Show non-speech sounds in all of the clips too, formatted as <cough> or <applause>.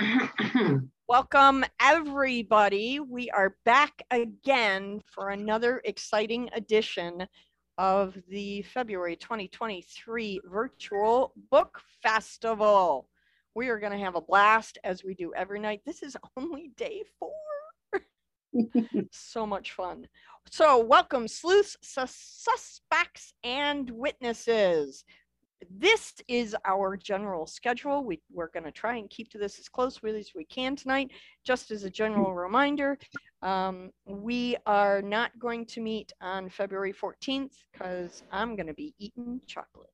<coughs> Welcome, everybody. We are back again for another exciting edition of the February 2023 Virtual Book Festival. We are going to have a blast as we do every night. This is only day four. <laughs> so much fun. So, welcome, sleuths, sus- suspects, and witnesses this is our general schedule. We, we're going to try and keep to this as closely as we can tonight. Just as a general reminder, um, we are not going to meet on February 14th because I'm going to be eating chocolate.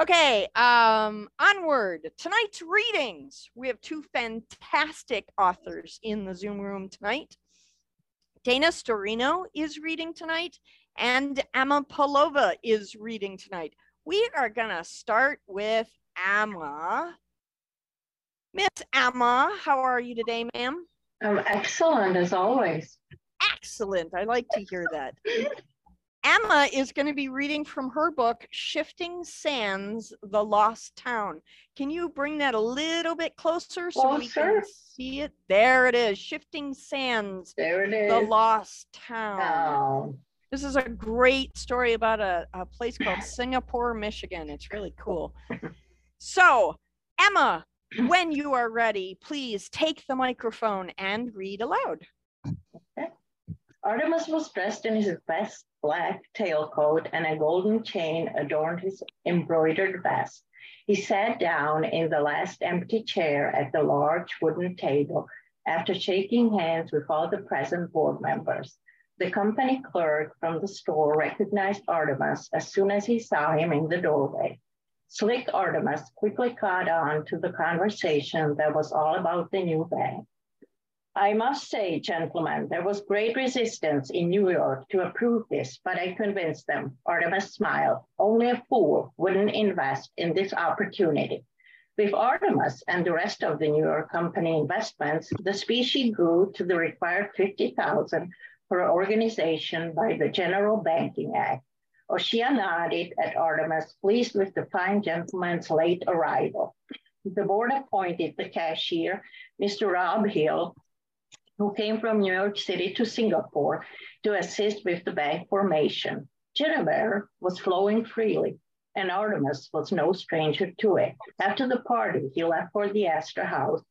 Okay, um, onward. Tonight's readings. We have two fantastic authors in the Zoom room tonight. Dana Storino is reading tonight, and Emma Palova is reading tonight we are going to start with Emma. Miss Emma, how are you today, ma'am? I'm excellent as always. Excellent. I like to hear that. Emma is going to be reading from her book, Shifting Sands, The Lost Town. Can you bring that a little bit closer so closer? we can see it? There it is, Shifting Sands, there it is. The Lost Town. Oh. This is a great story about a, a place called Singapore, Michigan. It's really cool. So, Emma, when you are ready, please take the microphone and read aloud. Okay. Artemus was dressed in his best black tailcoat, and a golden chain adorned his embroidered vest. He sat down in the last empty chair at the large wooden table after shaking hands with all the present board members. The company clerk from the store recognized Artemus as soon as he saw him in the doorway. Slick Artemus quickly caught on to the conversation that was all about the new bank. I must say, gentlemen, there was great resistance in New York to approve this, but I convinced them. Artemus smiled. Only a fool wouldn't invest in this opportunity. With Artemus and the rest of the New York company investments, the specie grew to the required 50,000 for organization by the General Banking Act. Oshea nodded at Artemus, pleased with the fine gentleman's late arrival. The board appointed the cashier, Mr. Rob Hill, who came from New York City to Singapore to assist with the bank formation. genever was flowing freely, and Artemus was no stranger to it. After the party, he left for the Astor House,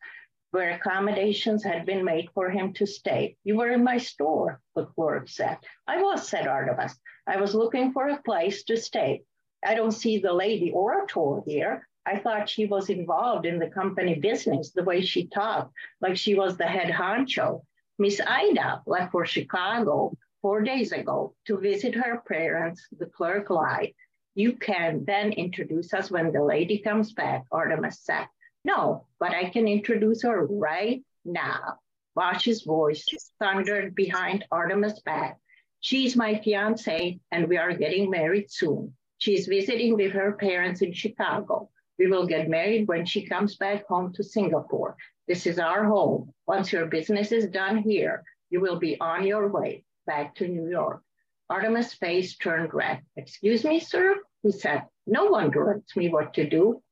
where accommodations had been made for him to stay. You were in my store, the clerk said. I was, said Artemus. I was looking for a place to stay. I don't see the lady orator here. I thought she was involved in the company business the way she talked, like she was the head honcho. Miss Ida left for Chicago four days ago to visit her parents, the clerk lied. You can then introduce us when the lady comes back, Artemus said. No, but I can introduce her right now. Bosch's voice thundered behind Artemis' back. She's my fiance, and we are getting married soon. She's visiting with her parents in Chicago. We will get married when she comes back home to Singapore. This is our home. Once your business is done here, you will be on your way back to New York. Artemis' face turned red. Excuse me, sir? He said, No one directs me what to do.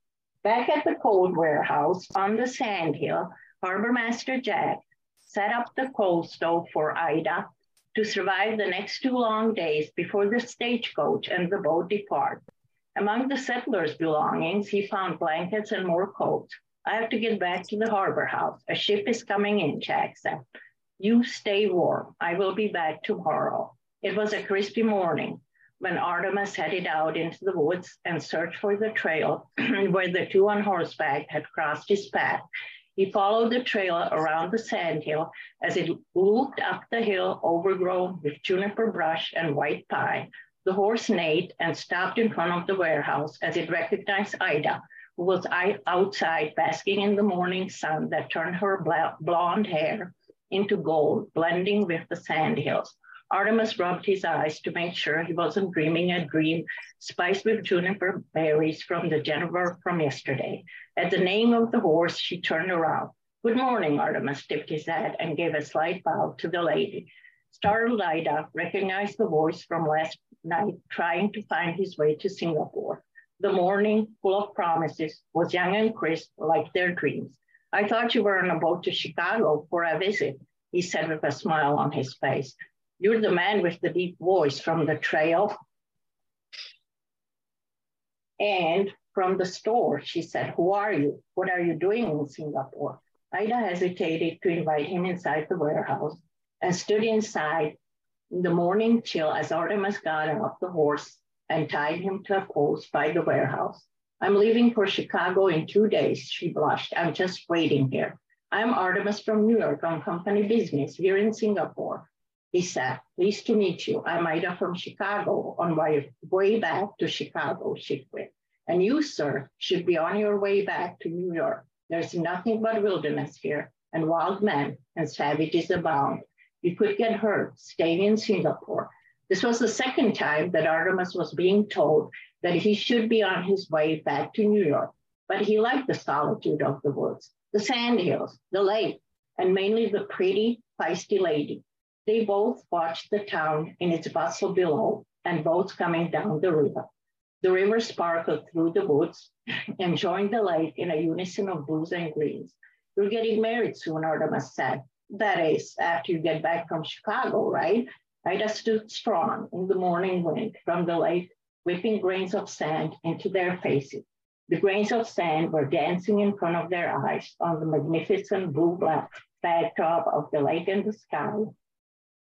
Back at the coal warehouse on the sand hill, Harbor Master Jack set up the coal stove for Ida to survive the next two long days before the stagecoach and the boat depart. Among the settlers' belongings, he found blankets and more coats. I have to get back to the harbor house. A ship is coming in, Jack said. You stay warm. I will be back tomorrow. It was a crispy morning when Artemus headed out into the woods and searched for the trail <clears throat> where the two on horseback had crossed his path. He followed the trail around the sandhill as it looped up the hill overgrown with juniper brush and white pine. The horse neighed and stopped in front of the warehouse as it recognized Ida, who was outside basking in the morning sun that turned her blonde hair into gold, blending with the sandhills. Artemus rubbed his eyes to make sure he wasn't dreaming a dream spiced with juniper berries from the genever from yesterday. At the name of the horse, she turned around. Good morning, Artemis tipped his head and gave a slight bow to the lady. Startled Ida recognized the voice from last night, trying to find his way to Singapore. The morning, full of promises, was young and crisp like their dreams. I thought you were on a boat to Chicago for a visit, he said with a smile on his face. You're the man with the deep voice from the trail. And from the store, she said, Who are you? What are you doing in Singapore? Ida hesitated to invite him inside the warehouse and stood inside in the morning chill as Artemis got off the horse and tied him to a post by the warehouse. I'm leaving for Chicago in two days, she blushed. I'm just waiting here. I'm Artemis from New York on company business here in Singapore. Said, pleased to meet you. I'm Ida from Chicago on my way back to Chicago, she quit. And you, sir, should be on your way back to New York. There's nothing but wilderness here, and wild men and savages abound. You could get hurt staying in Singapore. This was the second time that Artemis was being told that he should be on his way back to New York, but he liked the solitude of the woods, the sand hills, the lake, and mainly the pretty, feisty lady. They both watched the town in its bustle below and boats coming down the river. The river sparkled through the woods <laughs> and joined the lake in a unison of blues and greens. You're getting married soon, Artemis said. That is, after you get back from Chicago, right? Ida stood strong in the morning wind from the lake, whipping grains of sand into their faces. The grains of sand were dancing in front of their eyes on the magnificent blue-black backdrop of the lake and the sky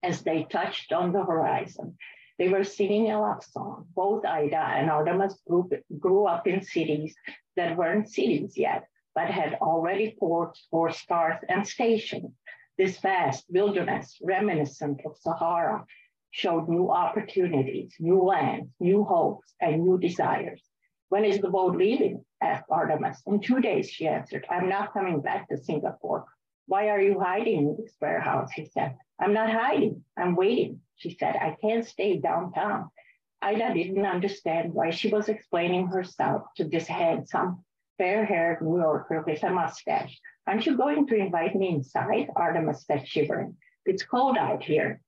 as they touched on the horizon. They were singing a love song. Both Ida and Artemis grew, grew up in cities that weren't cities yet, but had already ports or stars and stations. This vast wilderness, reminiscent of Sahara, showed new opportunities, new lands, new hopes, and new desires. When is the boat leaving? asked Artemis. In two days, she answered. I'm not coming back to Singapore. Why are you hiding in this warehouse? He said. I'm not hiding. I'm waiting. She said, I can't stay downtown. Ida didn't understand why she was explaining herself to this handsome, fair haired New Yorker with a mustache. Aren't you going to invite me inside? Artemis said, shivering. It's cold out here.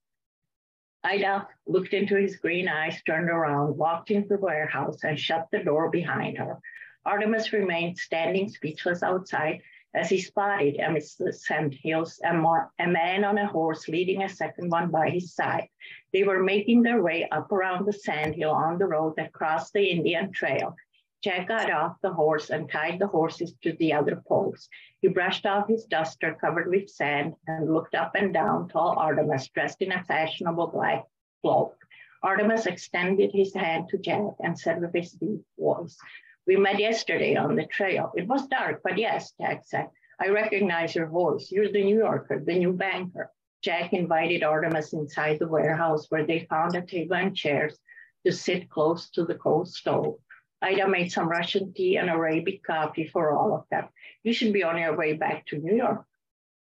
Ida looked into his green eyes, turned around, walked into the warehouse, and shut the door behind her. Artemis remained standing speechless outside as he spotted amidst the sand hills a, a man on a horse leading a second one by his side. They were making their way up around the sand hill on the road that crossed the Indian Trail. Jack got off the horse and tied the horses to the other poles. He brushed off his duster covered with sand and looked up and down tall Artemis dressed in a fashionable black cloak. Artemis extended his hand to Jack and said with his deep voice, we met yesterday on the trail. It was dark, but yes, Jack said, I recognize your voice. You're the New Yorker, the new banker. Jack invited Artemis inside the warehouse where they found a table and chairs to sit close to the coal stove. Ida made some Russian tea and Arabic coffee for all of them. You should be on your way back to New York.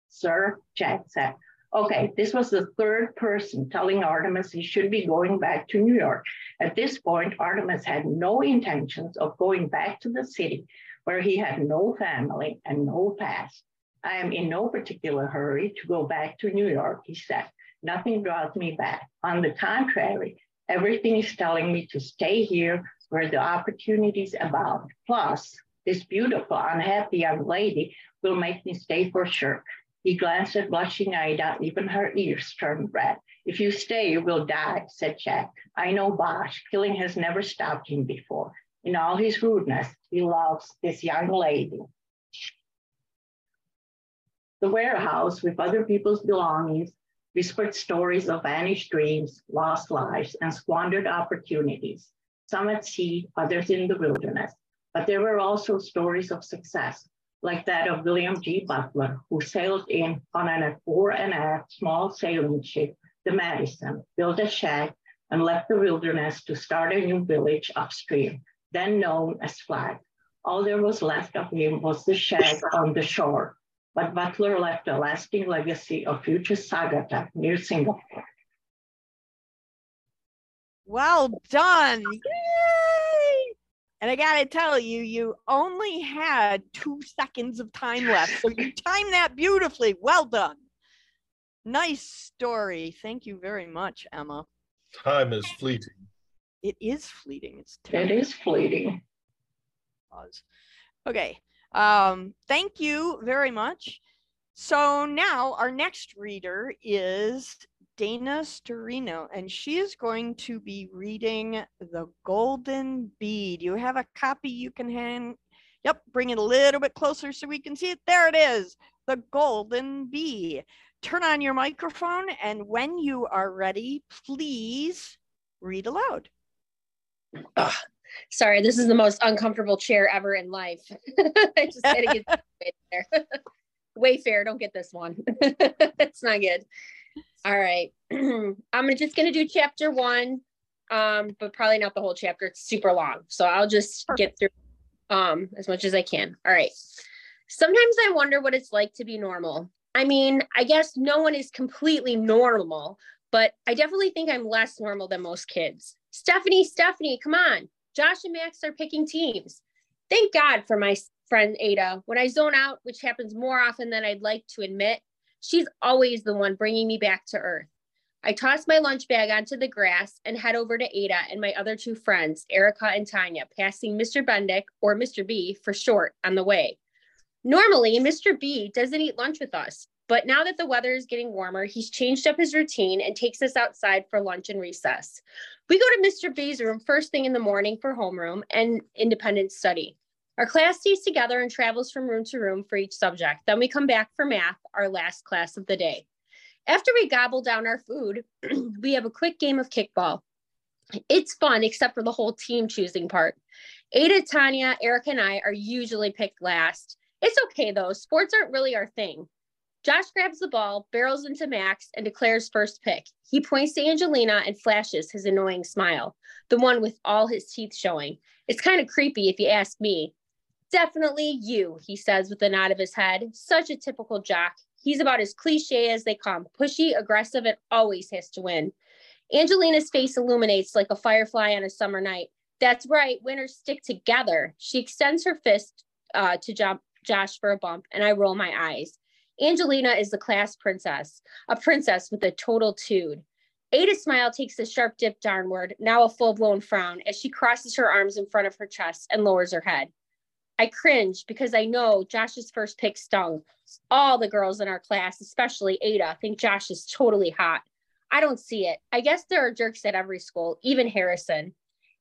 Sir, Jack said, Okay, this was the third person telling Artemis he should be going back to New York. At this point, Artemis had no intentions of going back to the city where he had no family and no past. I am in no particular hurry to go back to New York, he said. Nothing draws me back. On the contrary, everything is telling me to stay here where the opportunities abound. Plus, this beautiful, unhappy young lady will make me stay for sure. He glanced at blushing Ida, even her ears turned red. If you stay, you will die, said Jack. I know Bosch. Killing has never stopped him before. In all his rudeness, he loves this young lady. The warehouse, with other people's belongings, whispered stories of vanished dreams, lost lives, and squandered opportunities, some at sea, others in the wilderness. But there were also stories of success, like that of William G. Butler, who sailed in on an fore and aft small sailing ship, the Madison, built a shack, and left the wilderness to start a new village upstream, then known as Flag. All there was left of him was the shack on the shore, but Butler left a lasting legacy of future Saugatuck near Singapore. Well done. And I got to tell you, you only had two seconds of time left. So you <laughs> timed that beautifully. Well done. Nice story. Thank you very much, Emma. Time is fleeting. It is fleeting. It's it is fleeting. Pause. Okay. Um, thank you very much. So now our next reader is Dana Storino, and she is going to be reading The Golden Bee. Do you have a copy you can hand? Yep, bring it a little bit closer so we can see it. There it is, The Golden Bee. Turn on your microphone, and when you are ready, please read aloud. Ugh, sorry, this is the most uncomfortable chair ever in life. <laughs> I just gotta get <laughs> there. <laughs> Wayfair, don't get this one. it's not good. All right. <clears throat> I'm just gonna do chapter one, um, but probably not the whole chapter. It's super long. So I'll just get through um as much as I can. All right. Sometimes I wonder what it's like to be normal. I mean, I guess no one is completely normal, but I definitely think I'm less normal than most kids. Stephanie, Stephanie, come on. Josh and Max are picking teams. Thank God for my friend Ada. When I zone out, which happens more often than I'd like to admit, she's always the one bringing me back to earth. I toss my lunch bag onto the grass and head over to Ada and my other two friends, Erica and Tanya, passing Mr. Bendick or Mr. B for short on the way. Normally, Mr. B doesn't eat lunch with us, but now that the weather is getting warmer, he's changed up his routine and takes us outside for lunch and recess. We go to Mr. B's room first thing in the morning for homeroom and independent study. Our class stays together and travels from room to room for each subject. Then we come back for math, our last class of the day. After we gobble down our food, <clears throat> we have a quick game of kickball. It's fun, except for the whole team choosing part. Ada, Tanya, Eric, and I are usually picked last. It's okay though, sports aren't really our thing. Josh grabs the ball, barrels into Max, and declares first pick. He points to Angelina and flashes his annoying smile, the one with all his teeth showing. It's kind of creepy if you ask me. Definitely you, he says with a nod of his head. Such a typical jock. He's about as cliche as they come pushy, aggressive, and always has to win. Angelina's face illuminates like a firefly on a summer night. That's right, winners stick together. She extends her fist uh, to jo- Josh for a bump, and I roll my eyes. Angelina is the class princess, a princess with a total tude. Ada's smile takes a sharp dip downward, now a full blown frown, as she crosses her arms in front of her chest and lowers her head. I cringe because I know Josh's first pick stung. All the girls in our class, especially Ada, think Josh is totally hot. I don't see it. I guess there are jerks at every school, even Harrison.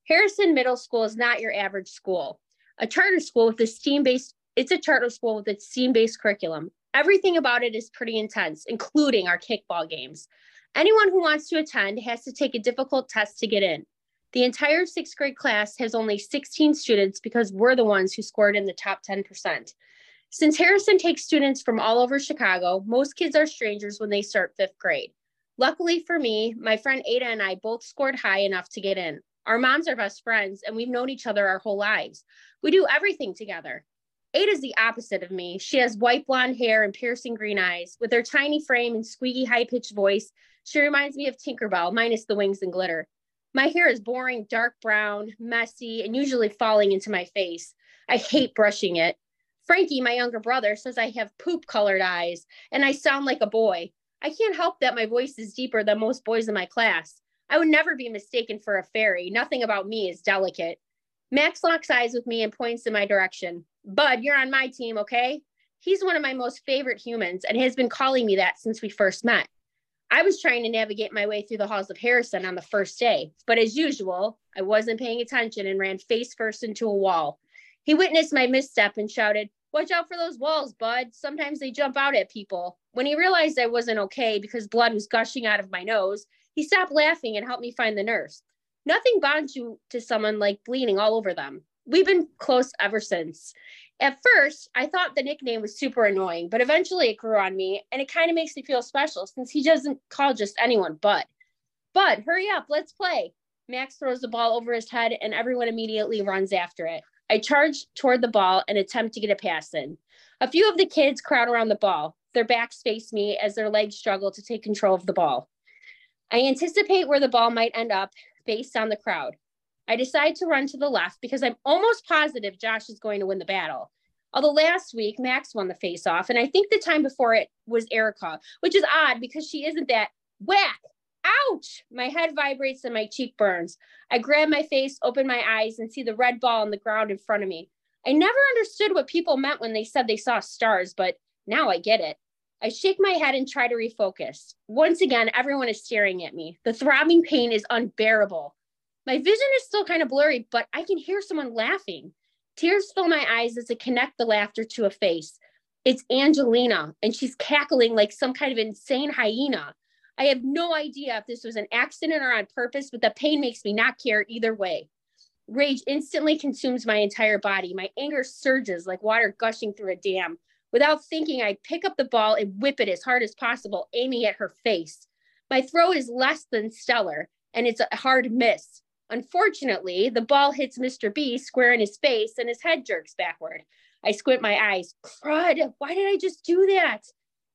Harrison Middle School is not your average school. A charter school with a STEAM based, it's a charter school with a STEAM based curriculum. Everything about it is pretty intense, including our kickball games. Anyone who wants to attend has to take a difficult test to get in. The entire sixth grade class has only 16 students because we're the ones who scored in the top 10%. Since Harrison takes students from all over Chicago, most kids are strangers when they start fifth grade. Luckily for me, my friend Ada and I both scored high enough to get in. Our moms are best friends and we've known each other our whole lives. We do everything together. Ada's the opposite of me. She has white blonde hair and piercing green eyes. With her tiny frame and squeaky high pitched voice, she reminds me of Tinkerbell, minus the wings and glitter. My hair is boring, dark brown, messy, and usually falling into my face. I hate brushing it. Frankie, my younger brother, says I have poop colored eyes and I sound like a boy. I can't help that my voice is deeper than most boys in my class. I would never be mistaken for a fairy. Nothing about me is delicate. Max locks eyes with me and points in my direction. Bud, you're on my team, okay? He's one of my most favorite humans and has been calling me that since we first met. I was trying to navigate my way through the halls of Harrison on the first day, but as usual, I wasn't paying attention and ran face first into a wall. He witnessed my misstep and shouted, Watch out for those walls, bud. Sometimes they jump out at people. When he realized I wasn't okay because blood was gushing out of my nose, he stopped laughing and helped me find the nurse. Nothing bonds you to someone like bleeding all over them we've been close ever since. At first, I thought the nickname was super annoying, but eventually it grew on me and it kind of makes me feel special since he doesn't call just anyone Bud. Bud, hurry up, let's play. Max throws the ball over his head and everyone immediately runs after it. I charge toward the ball and attempt to get a pass in. A few of the kids crowd around the ball. Their backs face me as their legs struggle to take control of the ball. I anticipate where the ball might end up based on the crowd. I decide to run to the left because I'm almost positive Josh is going to win the battle. Although last week Max won the face off, and I think the time before it was Erica, which is odd because she isn't that whack. Ouch! My head vibrates and my cheek burns. I grab my face, open my eyes, and see the red ball on the ground in front of me. I never understood what people meant when they said they saw stars, but now I get it. I shake my head and try to refocus. Once again, everyone is staring at me. The throbbing pain is unbearable. My vision is still kind of blurry, but I can hear someone laughing. Tears fill my eyes as I connect the laughter to a face. It's Angelina, and she's cackling like some kind of insane hyena. I have no idea if this was an accident or on purpose, but the pain makes me not care either way. Rage instantly consumes my entire body. My anger surges like water gushing through a dam. Without thinking, I pick up the ball and whip it as hard as possible, aiming at her face. My throw is less than stellar, and it's a hard miss. Unfortunately, the ball hits Mr. B square in his face and his head jerks backward. I squint my eyes. Crud, why did I just do that?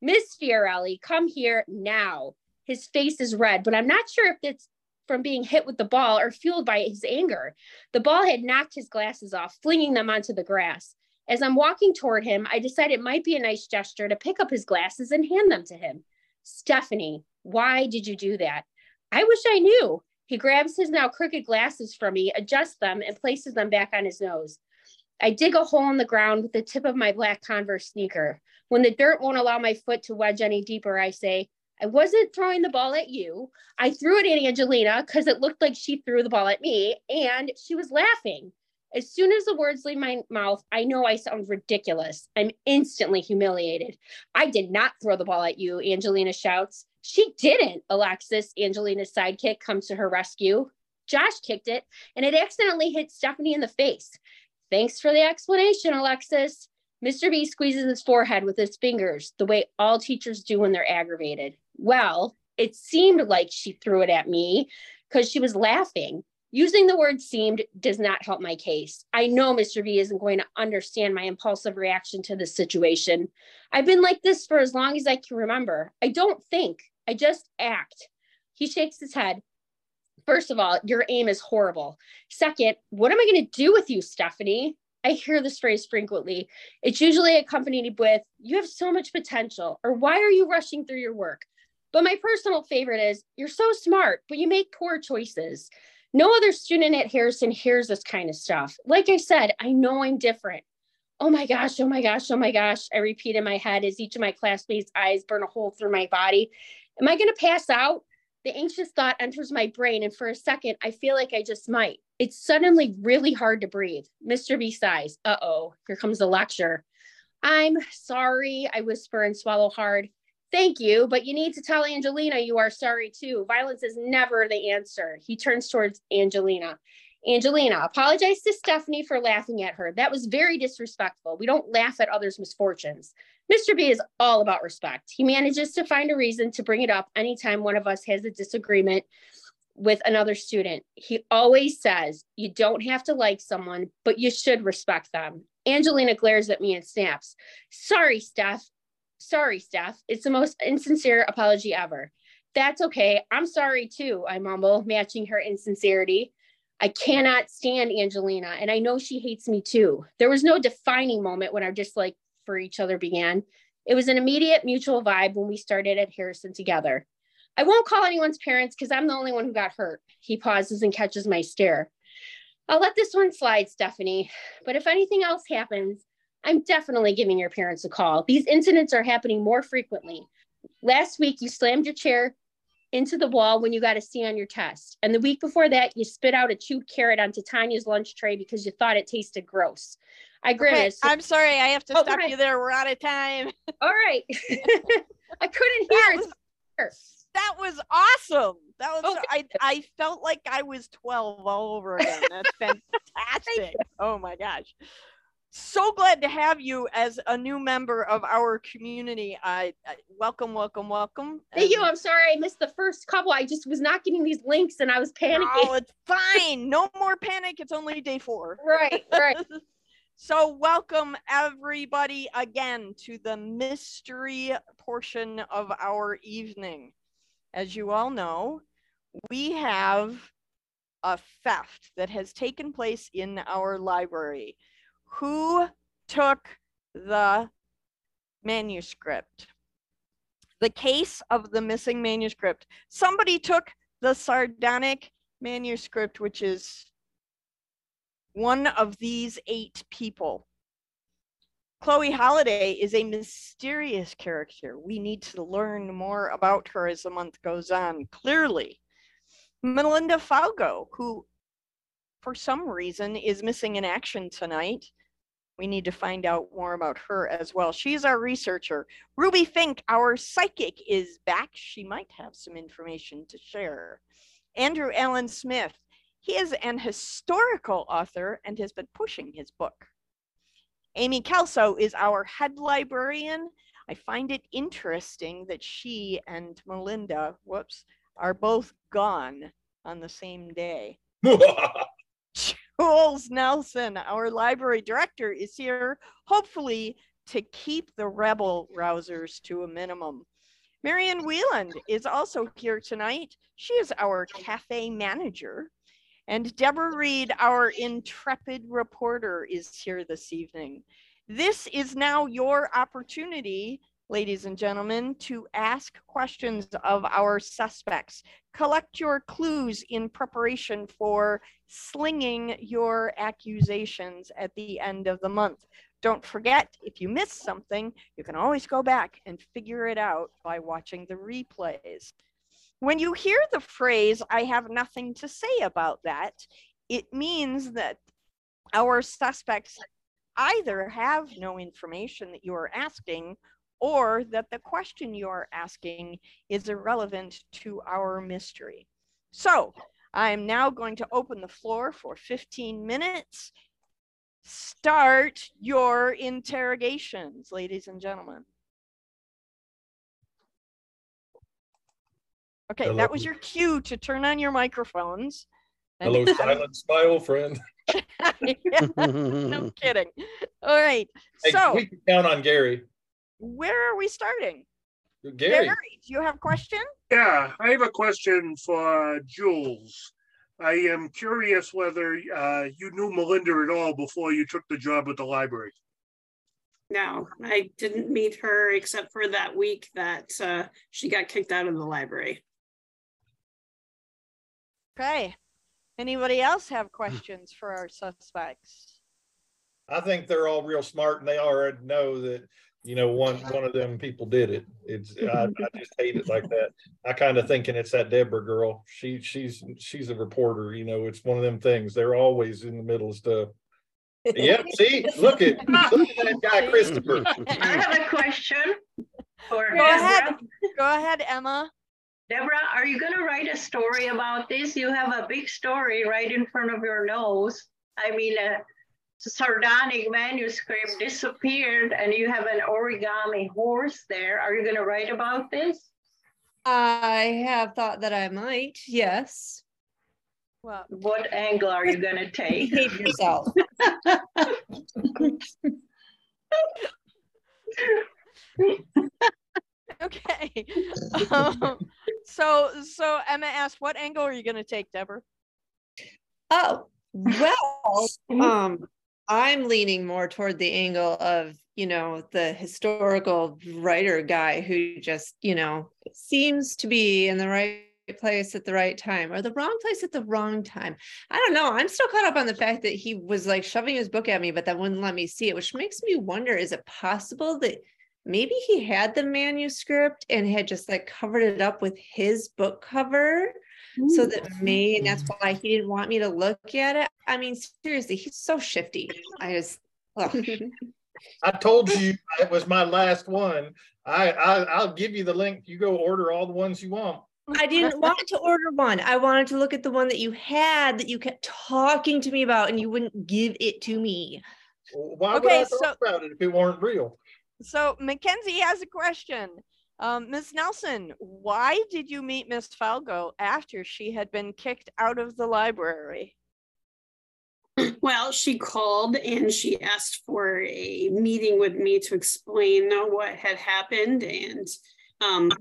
Miss Fiorelli, come here now. His face is red, but I'm not sure if it's from being hit with the ball or fueled by his anger. The ball had knocked his glasses off, flinging them onto the grass. As I'm walking toward him, I decide it might be a nice gesture to pick up his glasses and hand them to him. Stephanie, why did you do that? I wish I knew. He grabs his now crooked glasses from me, adjusts them, and places them back on his nose. I dig a hole in the ground with the tip of my black Converse sneaker. When the dirt won't allow my foot to wedge any deeper, I say, I wasn't throwing the ball at you. I threw it at Angelina because it looked like she threw the ball at me and she was laughing. As soon as the words leave my mouth, I know I sound ridiculous. I'm instantly humiliated. I did not throw the ball at you, Angelina shouts. She didn't, Alexis, Angelina's sidekick, comes to her rescue. Josh kicked it and it accidentally hit Stephanie in the face. Thanks for the explanation, Alexis. Mr. B squeezes his forehead with his fingers, the way all teachers do when they're aggravated. Well, it seemed like she threw it at me because she was laughing. Using the word seemed does not help my case. I know Mr. B isn't going to understand my impulsive reaction to this situation. I've been like this for as long as I can remember. I don't think, I just act. He shakes his head. First of all, your aim is horrible. Second, what am I going to do with you, Stephanie? I hear this phrase frequently. It's usually accompanied with, you have so much potential, or why are you rushing through your work? But my personal favorite is, you're so smart, but you make poor choices. No other student at Harrison hears this kind of stuff. Like I said, I know I'm different. Oh my gosh, oh my gosh, oh my gosh. I repeat in my head as each of my classmates' eyes burn a hole through my body. Am I going to pass out? The anxious thought enters my brain, and for a second, I feel like I just might. It's suddenly really hard to breathe. Mr. B sighs. Uh oh, here comes the lecture. I'm sorry, I whisper and swallow hard. Thank you, but you need to tell Angelina you are sorry too. Violence is never the answer. He turns towards Angelina. Angelina, apologize to Stephanie for laughing at her. That was very disrespectful. We don't laugh at others' misfortunes. Mr. B is all about respect. He manages to find a reason to bring it up anytime one of us has a disagreement with another student. He always says, You don't have to like someone, but you should respect them. Angelina glares at me and snaps, Sorry, Steph. Sorry, Steph. It's the most insincere apology ever. That's okay. I'm sorry too, I mumble, matching her insincerity. I cannot stand Angelina, and I know she hates me too. There was no defining moment when our dislike for each other began. It was an immediate mutual vibe when we started at Harrison together. I won't call anyone's parents because I'm the only one who got hurt. He pauses and catches my stare. I'll let this one slide, Stephanie. But if anything else happens, I'm definitely giving your parents a call. These incidents are happening more frequently. Last week, you slammed your chair into the wall when you got a C on your test. And the week before that, you spit out a chewed carrot onto Tanya's lunch tray because you thought it tasted gross. I gritted. Okay, I'm sorry, I have to Oh, stop you there. We're out of time. <laughs> All right. <laughs> I couldn't That hear was, that was awesome. That was Oh, I I felt like I was 12 all over again. That's <laughs> fantastic. oh my gosh. So glad to have you as a new member of our community. I, I welcome, welcome, welcome. Thank you. I'm sorry I missed the first couple. I just was not getting these links and I was panicking. Oh, it's <laughs> fine. No more panic. It's only day four. Right, <laughs> right. so, welcome everybody again to the mystery portion of our evening. As you all know, we have a theft that has taken place in our library. Who took the manuscript? The case of the missing manuscript. Somebody took the sardonic manuscript, which is one of these eight people. Chloe Holiday is a mysterious character. We need to learn more about her as the month goes on, clearly. Melinda Falgo, who for some reason is missing in action tonight. We need to find out more about her as well. She's our researcher. Ruby Fink, our psychic, is back. She might have some information to share. Andrew Allen Smith, he is an historical author and has been pushing his book. Amy Kelso is our head librarian. I find it interesting that she and Melinda, whoops, are both gone on the same day. <laughs> Jules Nelson, our library director, is here, hopefully to keep the rebel rousers to a minimum. Marion Wheeland is also here tonight. She is our cafe manager. And Deborah Reed, our intrepid reporter, is here this evening. This is now your opportunity ladies and gentlemen, to ask questions of our suspects. Collect your clues in preparation for slinging your accusations at the end of the month. Don't forget, if you miss something, you can always go back and figure it out by watching the replays. When you hear the phrase, I have nothing to say about that, it means that our suspects either have no information that you are asking or that the question you're asking is irrelevant to our mystery. So I'm now going to open the floor for 15 minutes. Start your interrogations, ladies and gentlemen. Okay, Hello. that was your cue to turn on your microphones. Hello, <laughs> silent spy, old friend. <laughs> Yeah, no <laughs> kidding. All right, Hey, so we can count on Gary. Where are we starting? Gary, do you have a question? Yeah, I have a question for Jules. I am curious whether uh, you knew Melinda at all before you took the job at the library. No, I didn't meet her except for that week that uh, she got kicked out of the library. Okay. Anybody else have questions for our suspects? I think they're all real smart and they already know that, you know, one, one of them people did it. It's, I, I just hate it like that. I kind of thinking it's that Deborah girl. She, she's, she's a reporter, you know, it's one of them things. They're always in the middle of stuff. Yep, <laughs> see, look at, look at that guy, Christopher. <laughs> I have a question for Go ahead. Go ahead, Emma. Deborah, are you going to write a story about this? You have a big story right in front of your nose. I mean, a sardonic manuscript disappeared and you have an origami horse there. Are you going to write about this? I have thought that I might, yes. Well, What angle are you going to take? <laughs> Behave yourself. <laughs> okay. Um, so, so Emma asked, what angle are you going to take, Deborah? Oh, well, <laughs> um, I'm leaning more toward the angle of, you know, the historical writer guy who just, you know, seems to be in the right place at the right time or the wrong place at the wrong time. I don't know. I'm still caught up on the fact that he was like shoving his book at me, but that wouldn't let me see it, which makes me wonder is it possible that maybe he had the manuscript and had just like covered it up with his book cover? So that me and that's why he didn't want me to look at it i mean seriously he's so shifty i just ugh. <laughs> I told you it was my last one. I, I, I'll give you the link. You go order all the ones you want. i didn't want to order one i wanted to look at the one that you had that you kept talking to me about and you wouldn't give it to me Why would Okay, I talk so- about it if it weren't real? So Mackenzie has a question. Um, Ms. Nelson, why did you meet Miss Falgo after she had been kicked out of the library? <clears throat> Well, she called and she asked for a meeting with me to explain what had happened. And um,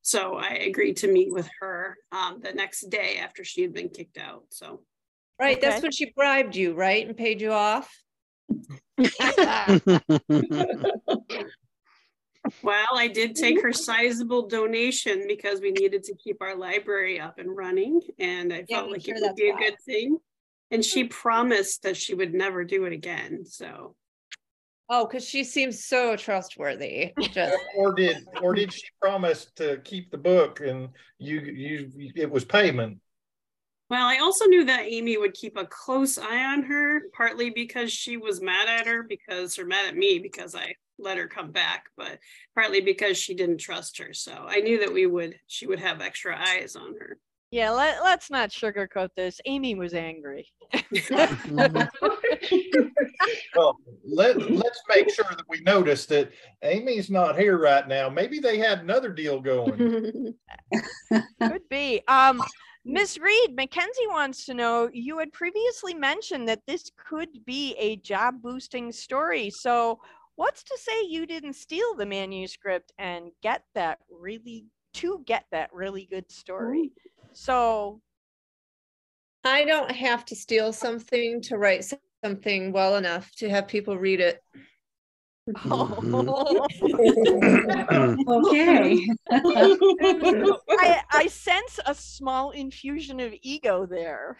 so I agreed to meet with her um, the next day after she had been kicked out. So right that's Okay. when she bribed you right and paid you off <laughs> <laughs> <laughs> Well, I did take her sizable donation because we needed to keep our library up and running, and I Yeah, felt I'm like sure it would be a why. good thing. and she mm-hmm. promised that she would never do it again. So Oh, because she seems so trustworthy. Just Or did, or did she promise to keep the book and you, you, it was payment? Well, I also knew that Amy would keep a close eye on her, partly because she was mad at her because or mad at me because I let her come back, but partly because she didn't trust her. So I knew that we would she would have extra eyes on her. Yeah, let, let's not sugarcoat this. Amy was angry. <laughs> Well, let, let's make sure that we notice that Amy's not here right now. Maybe they had another deal going. <laughs> Could be. Um, Ms. Reed, Mackenzie wants to know, you had previously mentioned that this could be a job boosting story. So what's to say you didn't steal the manuscript and get that really, to get that really good story? So, I don't have to steal something to write something well enough to have people read it. Okay. I, I sense a small infusion of ego there.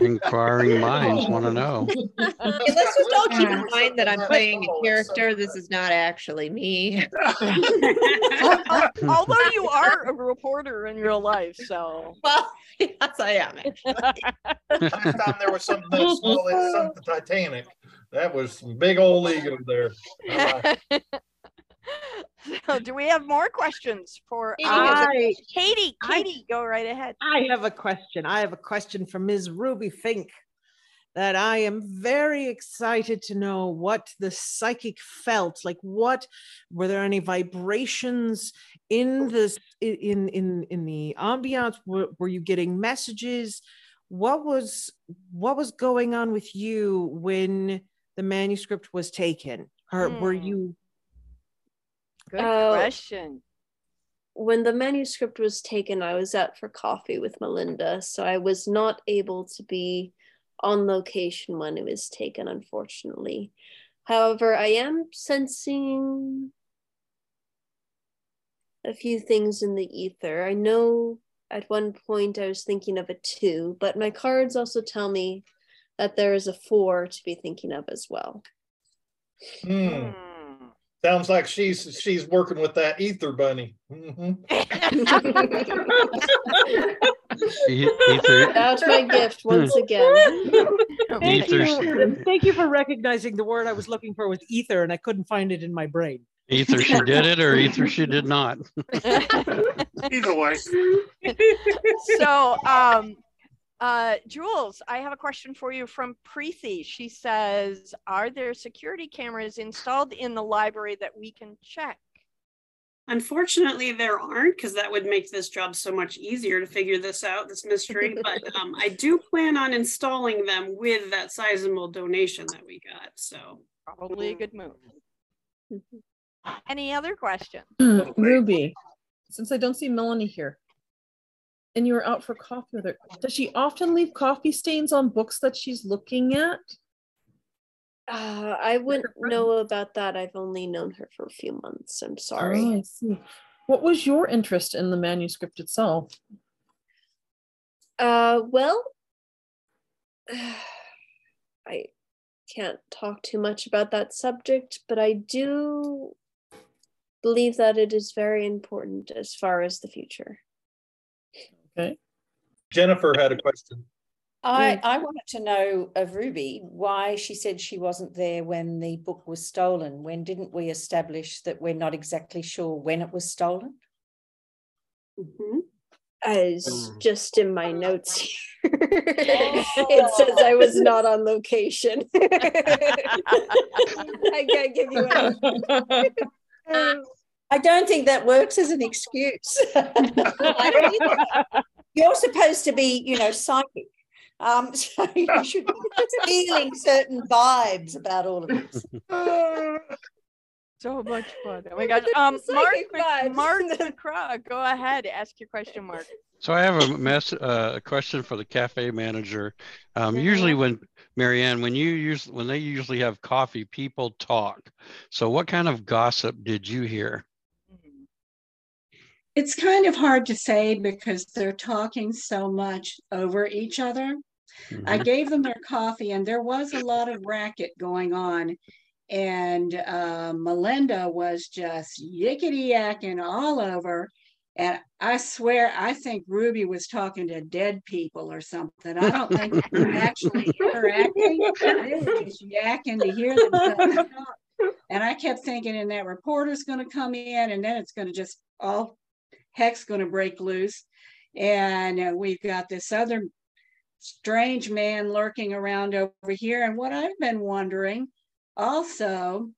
Inquiring minds want to <laughs> know. Okay, let's just all keep in mind that I'm playing a character. This is not actually me. Although you are a reporter in real life, so. Well, <laughs> yes, I am. Last time there was something that small, it sunk the Titanic. That was some big old ego there. I <laughs> So do we have more questions for Katie uh, has a- I, Katie? I- Katie, go right ahead. I have a question. I have a question from Ms. Ruby Fink that I am very excited to know what the psychic felt like. What were there any vibrations in this in in in the ambiance? Were, were you getting messages? What was what was going on with you when the manuscript was taken? Or were Hmm. you Good Uh, question. when the manuscript was taken, I was out for coffee with Melinda, so I was not able to be on location when it was taken, unfortunately. However, I am sensing a few things in the ether. I know at one point I was thinking of a two, but my cards also tell me that there is a four to be thinking of as well. Hmm, sounds like she's, she's working with that ether bunny. <laughs> Ether, That's my gift once again. <laughs> Thank Ether you. Thank you for recognizing the word I was looking for was ether, and I couldn't find it in my brain. either she did it or either she did not. <laughs> Either way, so um uh jules i have a question for you from preeti she says are there security cameras installed in the library that we can check Unfortunately, there aren't because that would make this job so much easier to figure this out, this mystery. <laughs> But um, I do plan on installing them with that sizable donation that we got. So probably a good move Mm-hmm. any other questions Ruby, since I don't see Melanie here, and you were out for coffee with her, does she often leave coffee stains on books that she's looking at? Uh, I wouldn't know about that. I've only known her for a few months. I'm sorry. Oh, I see. What was your interest in the manuscript itself? Uh, well, <sighs> I can't talk too much about that subject, but I do believe that it is very important as far as the future. Okay. Jennifer had a question. I, I wanted to know of Ruby why she said she wasn't there when the book was stolen. When didn't we establish that we're not exactly sure when it was stolen? mhm. As Mm. just in my notes <laughs> here, it says I was not on location. <laughs> I can't give you any. <laughs> I don't think that works as an excuse. You're supposed to be, you know, psychic. Um, so you <laughs> should be feeling certain vibes about all of this. so much fun oh my gosh um mark Psychic Mc- mark McCraw, go ahead ask your question mark So I have a mess, uh, a question for the cafe manager. Um, usually when, Marianne, when you use, when they usually have coffee, people talk. So what kind of gossip did you hear? It's kind of hard to say because they're talking so much over each other. I Mhm. gave them their coffee and there was a lot of racket going on. And uh, Melinda was just yickety yakking all over. And I swear, I think Ruby was talking to dead people or something. I don't think they were actually <laughs> interacting. They were just yakking to hear themselves talk. And I kept thinking, and that reporter's going to come in, and then it's going to just all heck's going to break loose. And uh, we've got this other strange man lurking around over here. And what I've been wondering also,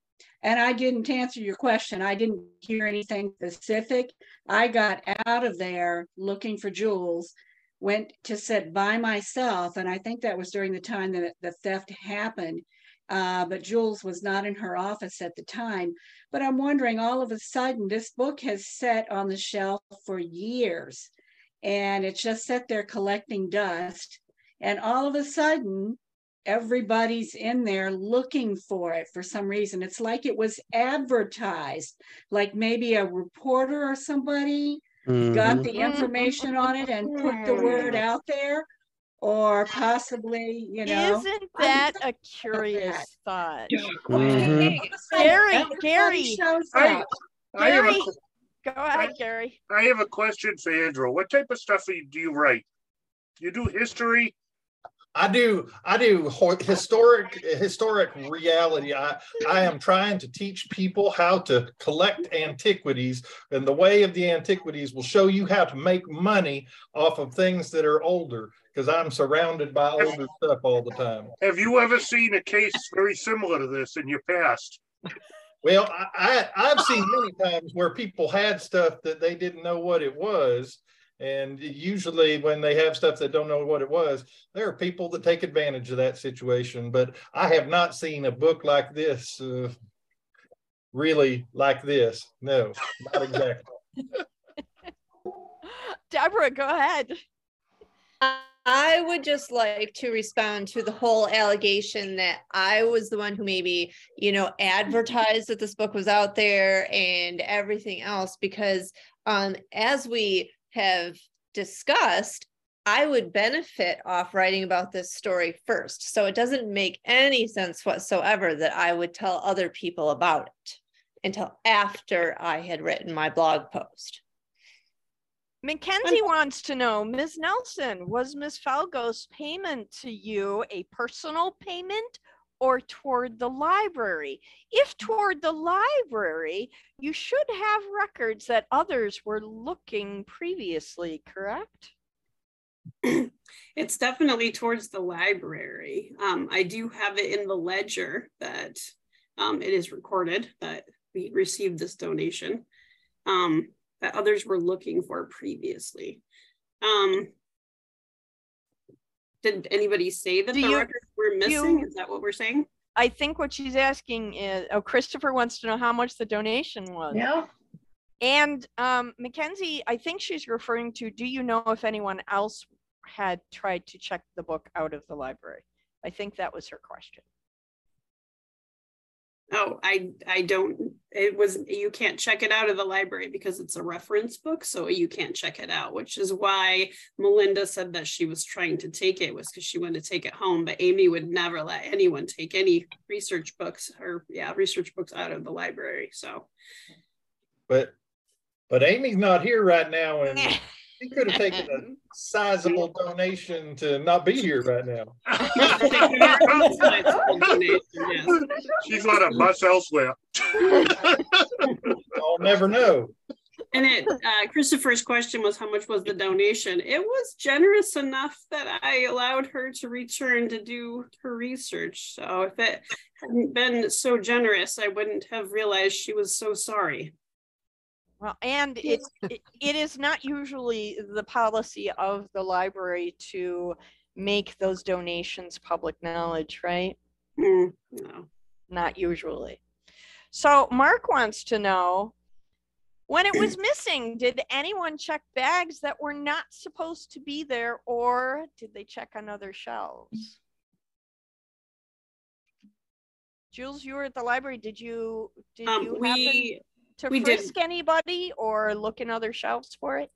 and I didn't answer your question, I didn't hear anything specific. I got out of there looking for Jules, went to sit by myself, and I think that was during the time that the theft happened. Uh, but Jules was not in her office at the time. But I'm wondering, all of a sudden, this book has sat on the shelf for years, and it's just sat there collecting dust. And all of a sudden, everybody's in there looking for it for some reason. It's like it was advertised, like maybe a reporter or somebody got Mhm. the information on it and put the word out there, or possibly, you know. Isn't that a curious thought? Mhm. Gary, Gary, shows I, up. I have Gary, a, go ahead, Gary. I have a question for Andrew. What type of stuff do you- do you write? You do history? I do. I do historic historic reality. I I am trying to teach people how to collect antiquities, and the way of the antiquities will show you how to make money off of things that are older. Because I'm surrounded by older stuff all the time. Have you ever seen a case very similar to this in your past? Well, I, I I've seen many times where people had stuff that they didn't know what it was. And usually, when they have stuff that don't know what it was, there are people that take advantage of that situation. But I have not seen a book like this, uh, really like this. No, not exactly. <laughs> Deborah, go ahead. I would just like to respond to the whole allegation that I was the one who maybe, you know, advertised that this book was out there and everything else, because um, as we have discussed, I would benefit off writing about this story first. So it doesn't make any sense whatsoever that I would tell other people about it until after I had written my blog post. Mackenzie wants to know, Ms. Nelson, was Ms. Falgo's payment to you a personal payment or toward the library? If toward the library, you should have records that others were looking previously, correct? <clears throat> It's definitely towards the library. Um, I do have it in the ledger that um, it is recorded that we received this donation um, that others were looking for previously. Um, did anybody say that Do the you- records were missing? you- Is that what we're saying? I think what she's asking is, oh, Christopher wants to know how much the donation was. Yeah. And um, Mackenzie, I think she's referring to, do you know if anyone else had tried to check the book out of the library? I think that was her question. Oh, I I don't. It was you can't check it out of the library because it's a reference book, so you can't check it out. Which is why Melinda said that she was trying to take it was because she wanted to take it home, but Amy would never let anyone take any research books or yeah research books out of the library. So But but Amy's not here right now, and <laughs> she could have taken a <laughs> sizable donation to not be here right now. <laughs> She's on a bus elsewhere. <laughs> I'll never know. And it uh, Christopher's question was how much was the donation? It was generous enough that I allowed her to return to do her research. So if it hadn't been so generous, I wouldn't have realized she was so sorry. Well, and it, it, it is not usually the policy of the library to make those donations public knowledge, right? Mm, no. Not usually. So Mark wants to know, when it was <clears throat> missing, did anyone check bags that were not supposed to be there or did they check on other shelves? Jules, you were at the library. Did you, did Um, you we- happen to we did. frisk anybody or look in other shelves for it?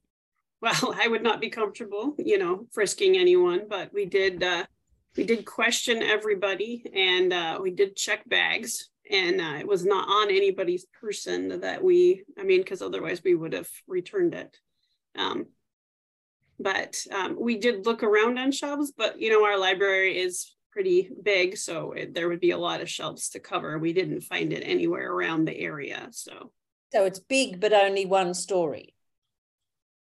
well, <laughs> I would not be comfortable, you know, frisking anyone, but we did uh we did question everybody and uh we did check bags and uh, it was not on anybody's person that we I mean because otherwise we would have returned it. Um but um, we did look around on shelves, but you know, our library is pretty big, so it, there would be a lot of shelves to cover. We didn't find it anywhere around the area, so. So it's big, but only one story.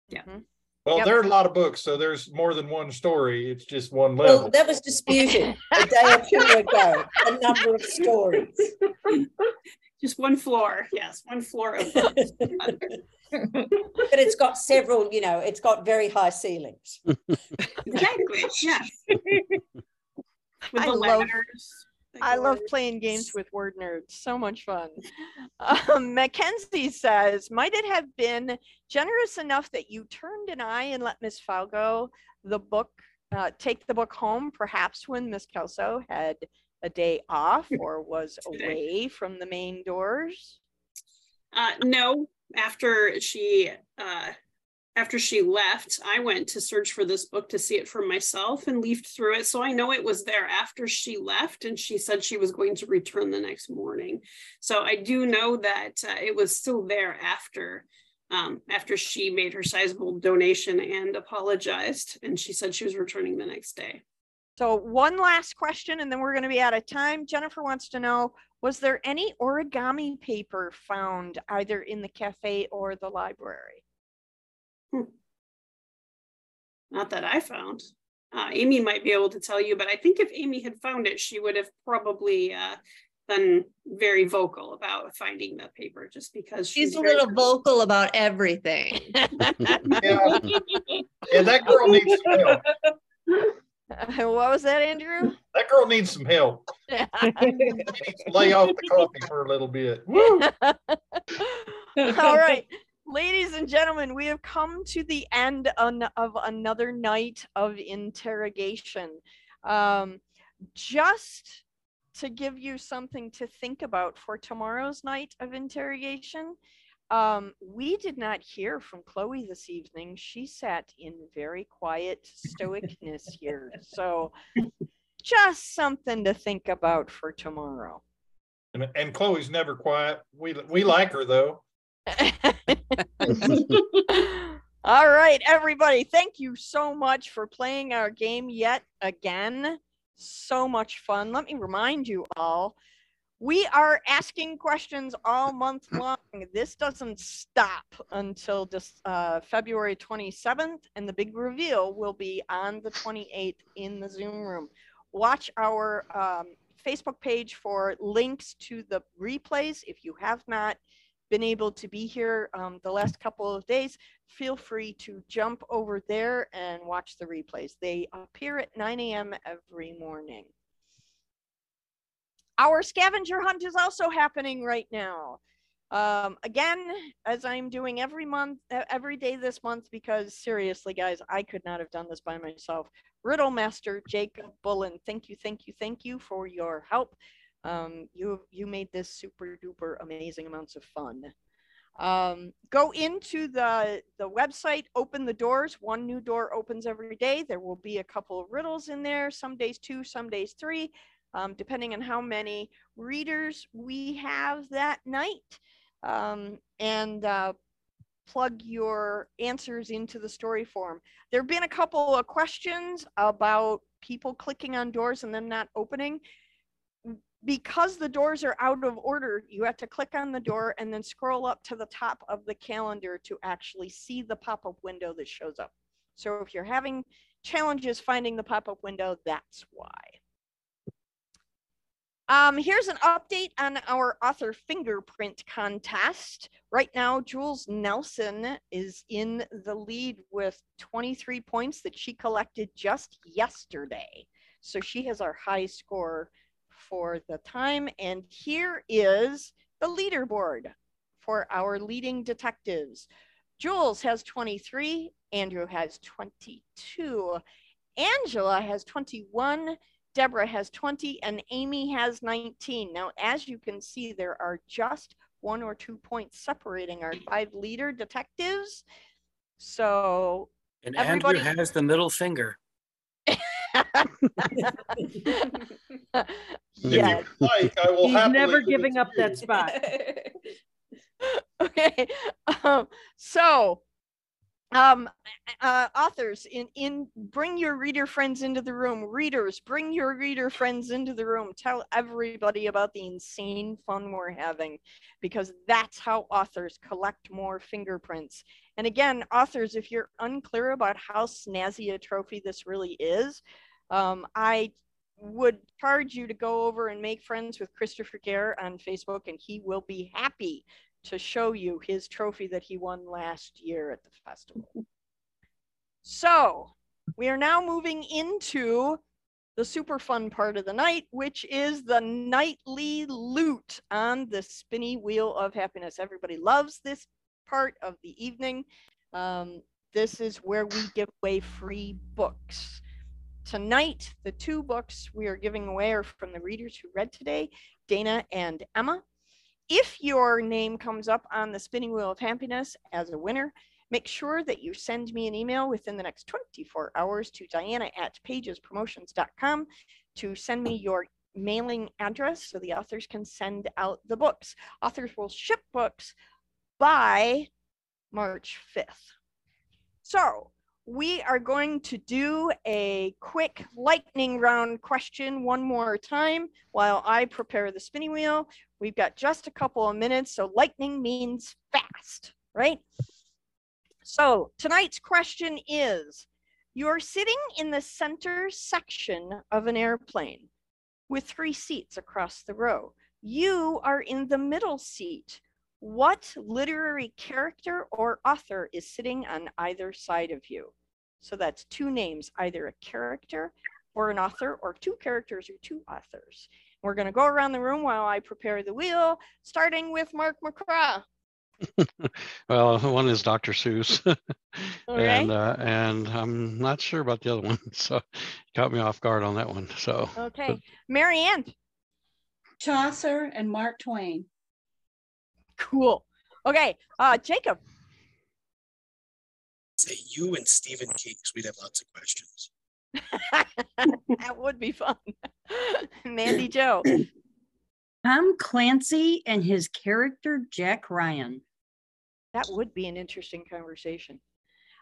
Yeah. Mm-hmm. Well, Yep. there are a lot of books, so there's more than one story. It's just one Well, level. that was disputed a day or two ago, A number of stories. <laughs> Just one floor, yes, one floor of. <laughs> But it's got several, you know, it's got very high ceilings. <laughs> Exactly, yes. With I the love- letters. I love playing games with word nerds. So much fun. <laughs> Um, Mackenzie says, might it have been generous enough that you turned an eye and let Miss Falgo the book uh, take the book home, perhaps when Miss Kelso had a day off or was <laughs> away from the main doors? Uh, no, after she, uh, after she left, I went to search for this book to see it for myself and leafed through it. So I know it was there after she left and she said she was going to return the next morning. So I do know that uh, it was still there after, um, after she made her sizable donation and apologized. And she said she was returning the next day. So one last question and then we're going to be out of time. Jennifer wants to know, was there any origami paper found either in the cafe or the library? Not that I found. Uh, Amy might be able to tell you, but I think if Amy had found it, she would have probably uh, been very vocal about finding the paper just because She's a little vocal about everything. <laughs> Yeah, yeah, that girl needs some help. <laughs> what was that, Andrew? That girl needs some help. <laughs> She needs to lay off the coffee for a little bit. Woo! All right. Ladies and gentlemen, we have come to the end on, of another night of interrogation. Um, just to give you something to think about for tomorrow's night of interrogation, um, we did not hear from Chloe this evening. She sat in very quiet stoicness <laughs> here. So, just something to think about for tomorrow. And, and Chloe's never quiet. We we like her though. <laughs> All right, everybody. Thank you so much for playing our game yet again. So much fun. Let me remind you all we are asking questions all month long. This doesn't stop until this, uh, February 27th, and the big reveal will be on the 28th in the Zoom room. Watch our um, Facebook page for links to the replays if you have not been able to be here um, the last couple of days, feel free to jump over there and watch the replays. They appear at 9 a.m. every morning. Our scavenger hunt is also happening right now. Um, again, as I'm doing every month, every day this month, because seriously, guys, I could not have done this by myself. Riddle Master Jacob Bullen, thank you, thank you, thank you for your help. Um, you you made this super duper amazing amounts of fun. Um, go into the the website, open the doors. One new door opens every day. There will be a couple of riddles in there. Some days two, some days three, um, depending on how many readers we have that night. Um, and uh, plug your answers into the story form. There have been a couple of questions about people clicking on doors and them not opening because the doors are out of order, you have to click on the door and then scroll up to the top of the calendar to actually see the pop-up window that shows up. So if you're having challenges finding the pop-up window, that's why. Um, here's an update on our author fingerprint contest. Right now, Jules Nelson is in the lead with 23 points that she collected just yesterday. So she has our high score for the time. And here is the leaderboard for our leading detectives. Jules has 23, Andrew has 22, Angela has 21, Deborah has 20, and Amy has 19. Now, as you can see, there are just one or two points separating our five leader detectives. So And everybody, Andrew has the middle finger. <laughs> yeah. Like, I will He's never giving up that spot. <laughs> <laughs> okay. Um, so, um, uh, authors in in bring your reader friends into the room. Readers, bring your reader friends into the room. Tell everybody about the insane fun we're having, because that's how authors collect more fingerprints. And again, authors, if you're unclear about how snazzy a trophy this really is, um, I would charge you to go over and make friends with Christopher Gare on Facebook, and he will be happy to show you his trophy that he won last year at the festival. So we are now moving into the super fun part of the night, which is the nightly loot on the spinny wheel of happiness. Everybody loves this part of the evening. Um, this is where we give away free books. Tonight, the two books we are giving away are from the readers who read today, Dana and Emma. If your name comes up on the spinning wheel of happiness as a winner, make sure that you send me an email within the next 24 hours to diana at pagespromotions.com to send me your mailing address so the authors can send out the books. Authors will ship books by March 5th. So we are going to do a quick lightning round question one more time while I prepare the spinning wheel. We've got just a couple of minutes, so lightning means fast, right? So tonight's question is, you're sitting in the center section of an airplane with three seats across the row. You are in the middle seat. What literary character or author is sitting on either side of you? So that's two names, either a character or an author, or two characters or two authors. We're going to go around the room while I prepare the wheel, starting with Mark McCraw. <laughs> Well, one is Dr. Seuss, <laughs> Okay. and uh, and I'm not sure about the other one, <laughs> so caught me off guard on that one. So Okay. Marianne. Chaucer and Mark Twain. Cool. Okay. Uh, Jacob. Say you and Stephen King, 'cause we'd have lots of questions. <laughs> that would be fun. <laughs> Mandy Joe. Tom Clancy and his character Jack Ryan. That would be an interesting conversation.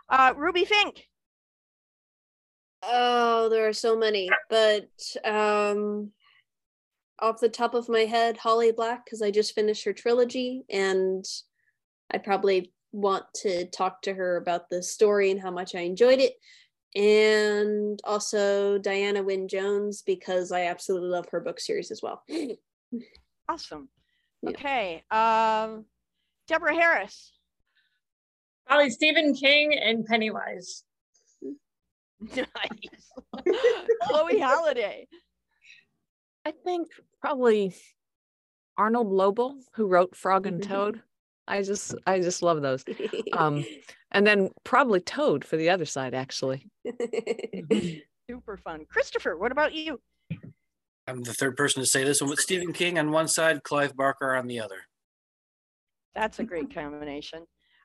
Uh, Ruby Fink. Oh, there are so many, but um off the top of my head, Holly Black, because I just finished her trilogy and I probably want to talk to her about the story and how much I enjoyed it. And also Diana Wynne Jones, because I absolutely love her book series as well. <laughs> Awesome. Okay. Um, Deborah Harris. Probably Stephen King and Pennywise. Nice. <laughs> Chloe Holiday. I think probably Arnold Lobel, who wrote Frog and Toad. I just I just love those. <laughs> Um, and then probably Toad for the other side, actually. <laughs> Super fun. Christopher, what about you? I'm the third person to say this one with Stephen King on one side, Clive Barker on the other. That's a great combination.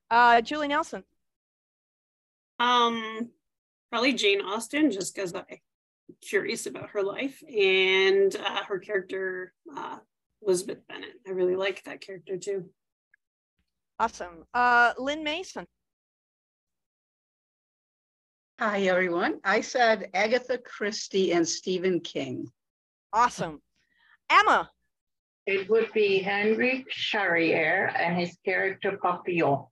Uh, Julie Nelson. Um, probably Jane Austen, just because I'm curious about her life and uh, her character, uh, Elizabeth Bennet. I really like that character too. Awesome. Uh, Lynn Mason. Hi, everyone. I said Agatha Christie and Stephen King. Awesome. Emma. It would be Henri Charrière and his character Papillon.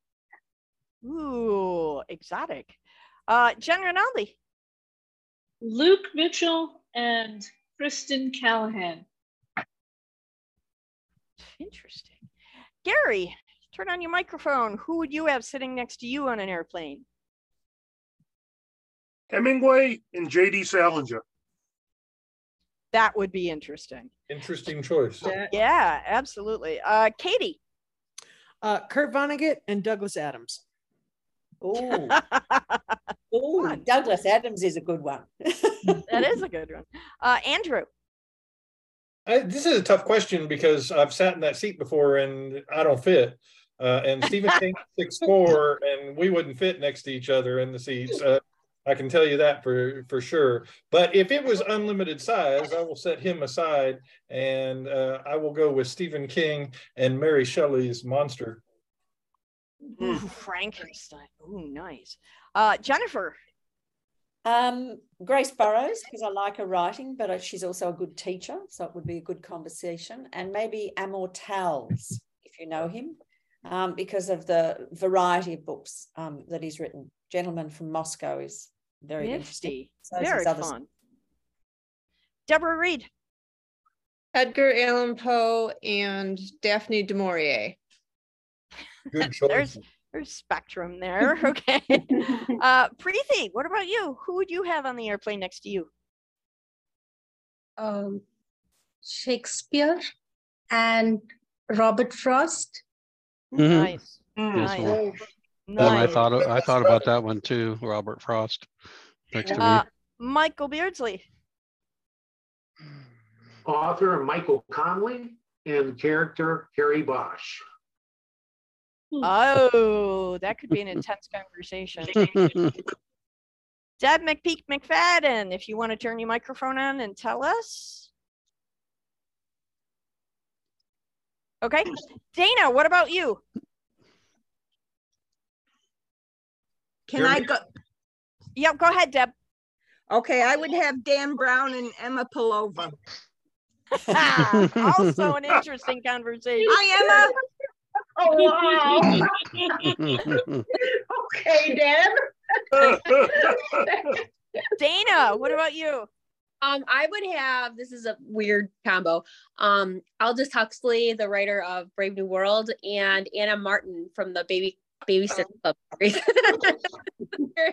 Ooh, exotic. Uh, Jen Rinaldi. Luke Mitchell and Kristen Callahan. Interesting. Gary, turn on your microphone. Who would you have sitting next to you on an airplane? Hemingway and J.D. Salinger. That would be interesting. Interesting choice. Yeah, absolutely. Uh, Katie. Uh, Kurt Vonnegut and Douglas Adams. Oh, <laughs> oh, Douglas Adams is a good one. <laughs> that is a good one. Uh, Andrew. I, this is a tough question because I've sat in that seat before and I don't fit. Uh, and Stephen <laughs> King six four, and we wouldn't fit next to each other in the seats. Uh, I can tell you that for for sure. But if it was unlimited size, I will set him aside, and uh, I will go with Stephen King and Mary Shelley's Monster. Ooh, Frankenstein. Ooh, nice. Uh, Jennifer. Um, Grace Burrowes, because I like her writing, but uh, she's also a good teacher, so it would be a good conversation. And maybe Amor Towles, if you know him, um, because of the variety of books um, that he's written. Gentleman from Moscow is very interesting. Nifty. So Very his other- fun. Deborah Reed. Edgar Allan Poe and Daphne du Maurier. Good <laughs> There's there's spectrum there. <laughs> Okay. uh, Preeti, what about you? Who would you have on the airplane next to you? um, Shakespeare and Robert Frost. Mhm. Nice. Yes, Nice. Well, And I Nice. thought I thought about that one too, Robert Frost next to Uh, me. Michael Beardsley. Author Michael Connelly and character Harry Bosch. Oh, that could be an intense conversation. <laughs> Deb McPeak McFadden, if you want to turn your microphone on and tell us. Okay. Dana, what about you? Can I go? Yep, go ahead, Deb. Okay, I would have Dan Brown and Emma Palova. also an <laughs> interesting conversation. Hi, Emma. <laughs> Oh, wow. <laughs> okay, Deb. Dana, what about you? Um, I would have this is a weird combo. Um, Aldous Huxley, the writer of Brave New World, and Ann M. Martin from the Baby Babysitter Club <laughs>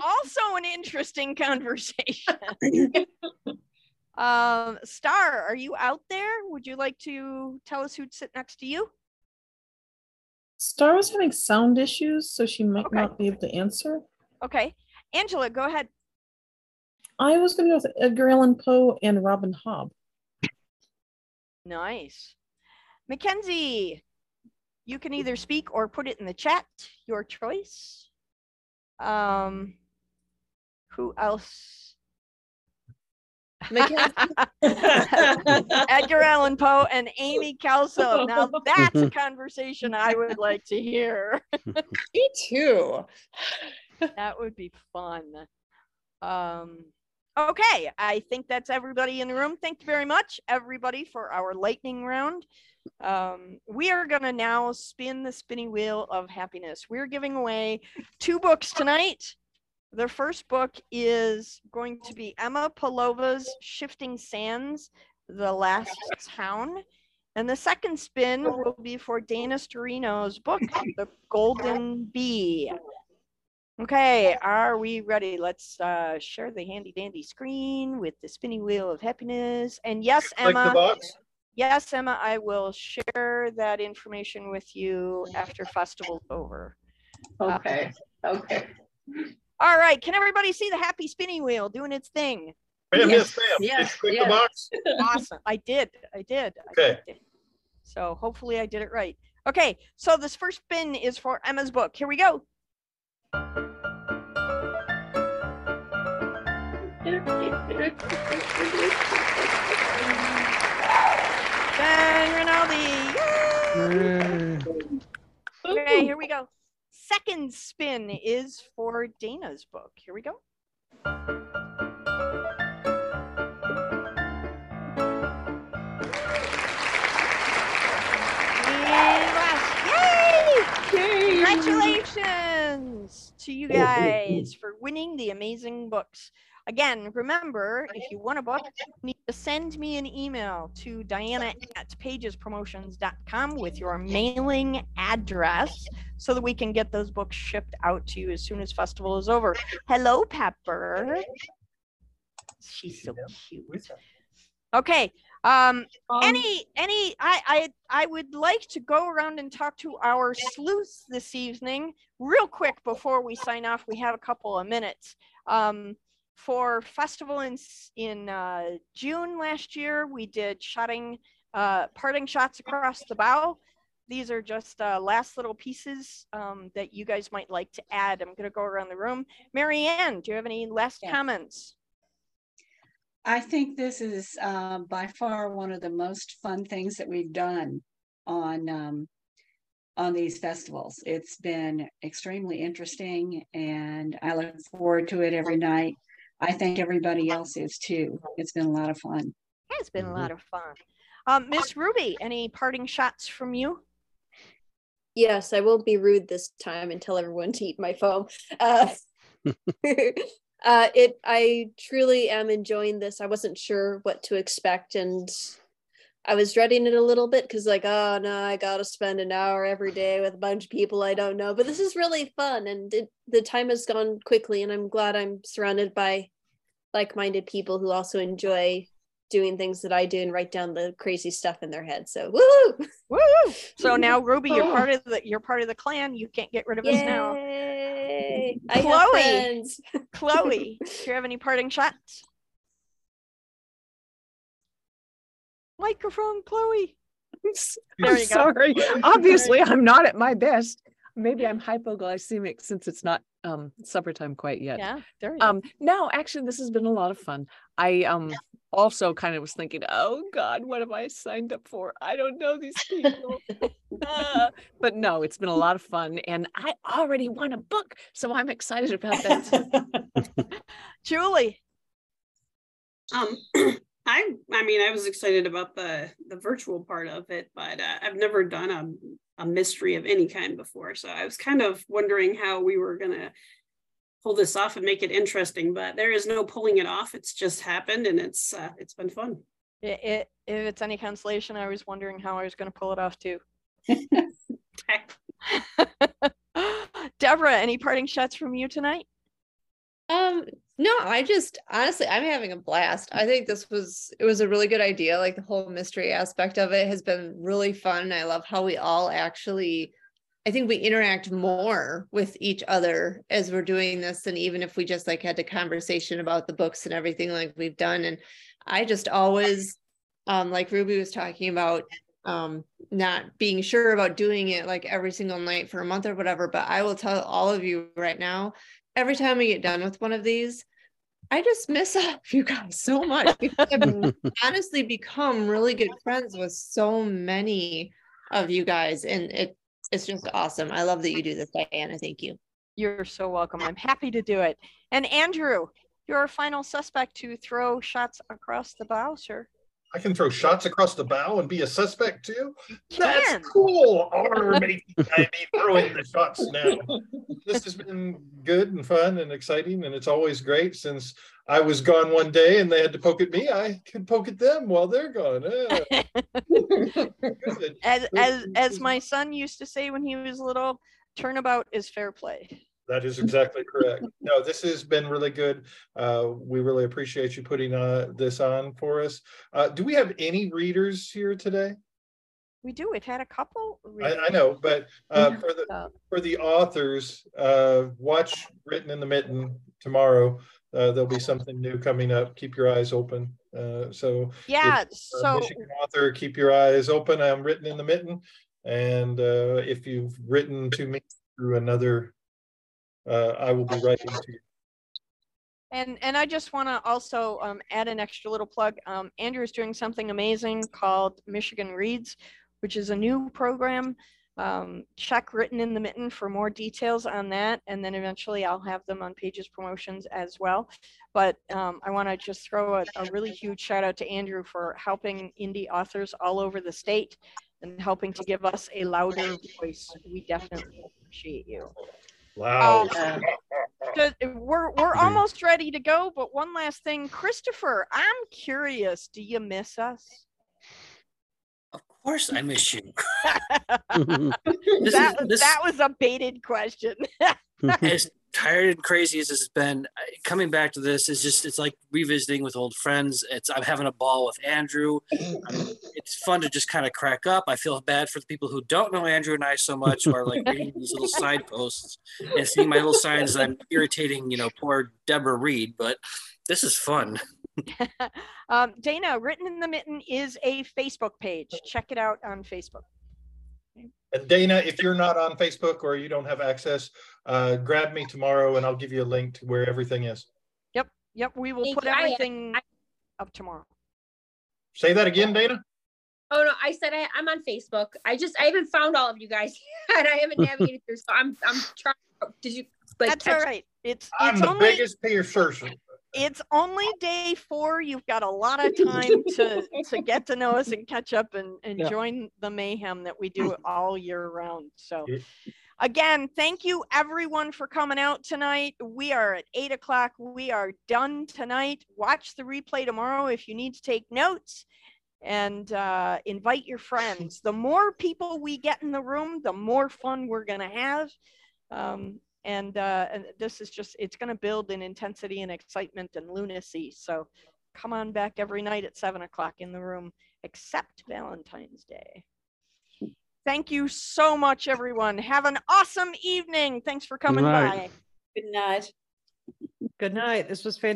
also an interesting conversation. <laughs> um, Star, are you out there? Would you like to tell us who'd sit next to you? Star was having sound issues, so she might not be able to answer. Okay. Angela, go ahead. I was going to go with Edgar Allan Poe and Robin Hobb. Nice. Mackenzie, you can either speak or put it in the chat, your choice. Um, who else? <laughs> Edgar Allan Poe and Amy Kelso. Now <laughs> that's a conversation I would like to hear. <laughs> Me too. that would be fun. Um, okay, I think that's everybody in the room. Thank you very much, everybody, for our lightning round. Um, we are going to now spin the spinning wheel of happiness. We're giving away two books tonight. The first book is going to be Emma Palova's Shifting Sands, The Last Town. And the second spin will be for Dana Storino's book, The Golden Bee. Okay, are we ready? Let's uh, share the handy dandy screen with the spinning wheel of happiness. And yes, Emma. Click the box. Yes, Emma, I will share that information with you after festival's over. Uh, okay. Okay. All right, can everybody see the happy spinning wheel doing its thing? Oh, ma'am, yes, ma'am. Did you click the box? Awesome. I did. I did. I Okay. did. So hopefully I did it right. Okay, so this first spin is for Emma's book. Here we go. <laughs> Ben Rinaldi. Yay! Okay, here we go. Second spin is for Dana's book. Here we go. Yay! Congratulations to you guys for winning the amazing books. Again, remember, if you want a book, you need to send me an email to diana at pagespromotions.com with your mailing address so that we can get those books shipped out to you as soon as festival is over. Hello, Pepper. She's so cute. Okay. Um, any any I, I I would like to go around and talk to our sleuths this evening real quick before we sign off. We have a couple of minutes. Um, for festival in in uh, June last year, we did shotting uh, parting shots across the bow. these are just uh, last little pieces um, that you guys might like to add. I'm going to go around the room. Mary Ann, do you have any last comments? I think this is uh, by far one of the most fun things that we've done on um, on these festivals. It's been extremely interesting, and I look forward to it every night. I think everybody else is too. It's been a lot of fun. It's been a lot of fun. Um, Miss Ruby, any parting shots from you? Yes, I won't be rude this time and tell everyone to eat my foam. Uh, <laughs> uh, it I truly am enjoying this. I wasn't sure what to expect, and I was dreading it a little bit because, like, oh no, I gotta spend an hour every day with a bunch of people I don't know. But this is really fun, and it, the time has gone quickly, and I'm glad I'm surrounded by like-minded people who also enjoy doing things that I do and write down the crazy stuff in their head. So woo! Woo! So <laughs> now, Ruby, you're part of oh. the you're part of the clan. You can't get rid of us now. Yay! I Chloe, friends. <laughs> Chloe, do you have any parting shots? Microphone, Chloe. <laughs> I'm you go. sorry. <laughs> Obviously, I'm not at my best. Maybe I'm hypoglycemic since it's not um supper time quite yet. Yeah, there you go. Um, no, actually, this has been a lot of fun. I um also kind of was thinking, oh God, what have I signed up for? I don't know these people. Ah, <laughs> but no, it's been a lot of fun, and I already won a book, so I'm excited about that. Julie. Um, <clears throat> I I mean I was excited about the the virtual part of it, but uh, I've never done a a mystery of any kind before, so I was kind of wondering how we were gonna pull this off and make it interesting. But there is no pulling it off; it's just happened, and it's uh, it's been fun. It, it, if it's any consolation, I was wondering how I was going to pull it off too. <laughs> <laughs> <laughs> Deborah, any parting shots from you tonight? Um, no, I just honestly, I'm having a blast. I think this was it was a really good idea. Like the whole mystery aspect of it has been really fun. I love how we all actually I think we interact more with each other as we're doing this and even if we just like had a conversation about the books and everything like we've done and I just always um like Ruby was talking about um not being sure about doing it like every single night for a month or whatever but I will tell all of you right now every time we get done with one of these, I just miss <laughs> all you guys so much because I've <laughs> honestly become really good friends with so many of you guys, and it it's just awesome. I love that you do this, Diana. Thank you. You're so welcome. I'm happy to do it. And Andrew, you're a final suspect to throw shots across the bow, sir. I can throw shots across the bow and be a suspect too. That's cool. Or maybe <laughs> I be throwing the shots now. This has been good and fun and exciting, and it's always great since I was gone one day and they had to poke at me. I could poke at them while they're gone. <laughs> Ah. As as as my son used to say when he was little, turnabout is fair play. That is exactly correct. No, this has been really good. Uh, we really appreciate you putting uh, this on for us. Uh, do we have any readers here today? We do. We've had a couple. I, I know, but uh, for the for the authors, uh, watch Written in the Mitten tomorrow. Uh, there'll be something new coming up. Keep your eyes open. Uh, so Yeah, if, so- Michigan author, keep your eyes open. I'm written in the mitten, and uh, if you've written to me through another, uh, I will be writing to you. And and I just want to also um, add an extra little plug. Um, Andrew is doing something amazing called Michigan Reads, which is a new program. Um, check written in the mitten for more details on that, and then eventually I'll have them on Pages Promotions as well. But um, I want to just throw a, a really huge shout out to Andrew for helping indie authors all over the state and helping to give us a louder voice. We definitely appreciate you. Wow. Um, Ju- we're we're almost ready to go, but one last thing, Christopher, I'm curious. Do you miss us? Of course, I miss you. that, <laughs> This is- this- that was a baited question. Tired and crazy as this has been, coming back to this is just it's like revisiting with old friends. It's I'm having a ball with Andrew. Um, it's fun to just kind of crack up. I feel bad for the people who don't know Andrew and I so much, who are like <laughs> reading these little side posts and seeing my little signs that I'm irritating, you know, poor Deborah Reed. But this is fun. <laughs> um, Dana, written in the mitten is a Facebook page. Check it out on Facebook. And Dana, if you're not on Facebook or you don't have access, uh, grab me tomorrow and I'll give you a link to where everything is. Yep, yep, we will Thank put you. I everything up tomorrow. Say that again, Dana? Oh no, I said I, I'm on Facebook. I just I haven't found all of you guys <laughs> and I haven't navigated through. So I'm I'm trying. Did you? Like, That's all catch- right. It's I'm it's the only biggest Pearson. It's only day four. You've got a lot of time to to <laughs> get to know us and catch up and, and Yeah. join the mayhem that we do <laughs> all year round. So again, thank you everyone for coming out tonight. We are at eight o'clock. We are done tonight. Watch the replay tomorrow if you need to take notes and uh, invite your friends. The more people we get in the room, the more fun we're going to have. Um, and, uh, and this is just, it's going to build in intensity and excitement and lunacy. So come on back every night at seven o'clock in the room, except Valentine's Day. Thank you so much, everyone. Have an awesome evening. Thanks for coming night. by. Good night. Good night. This was fantastic.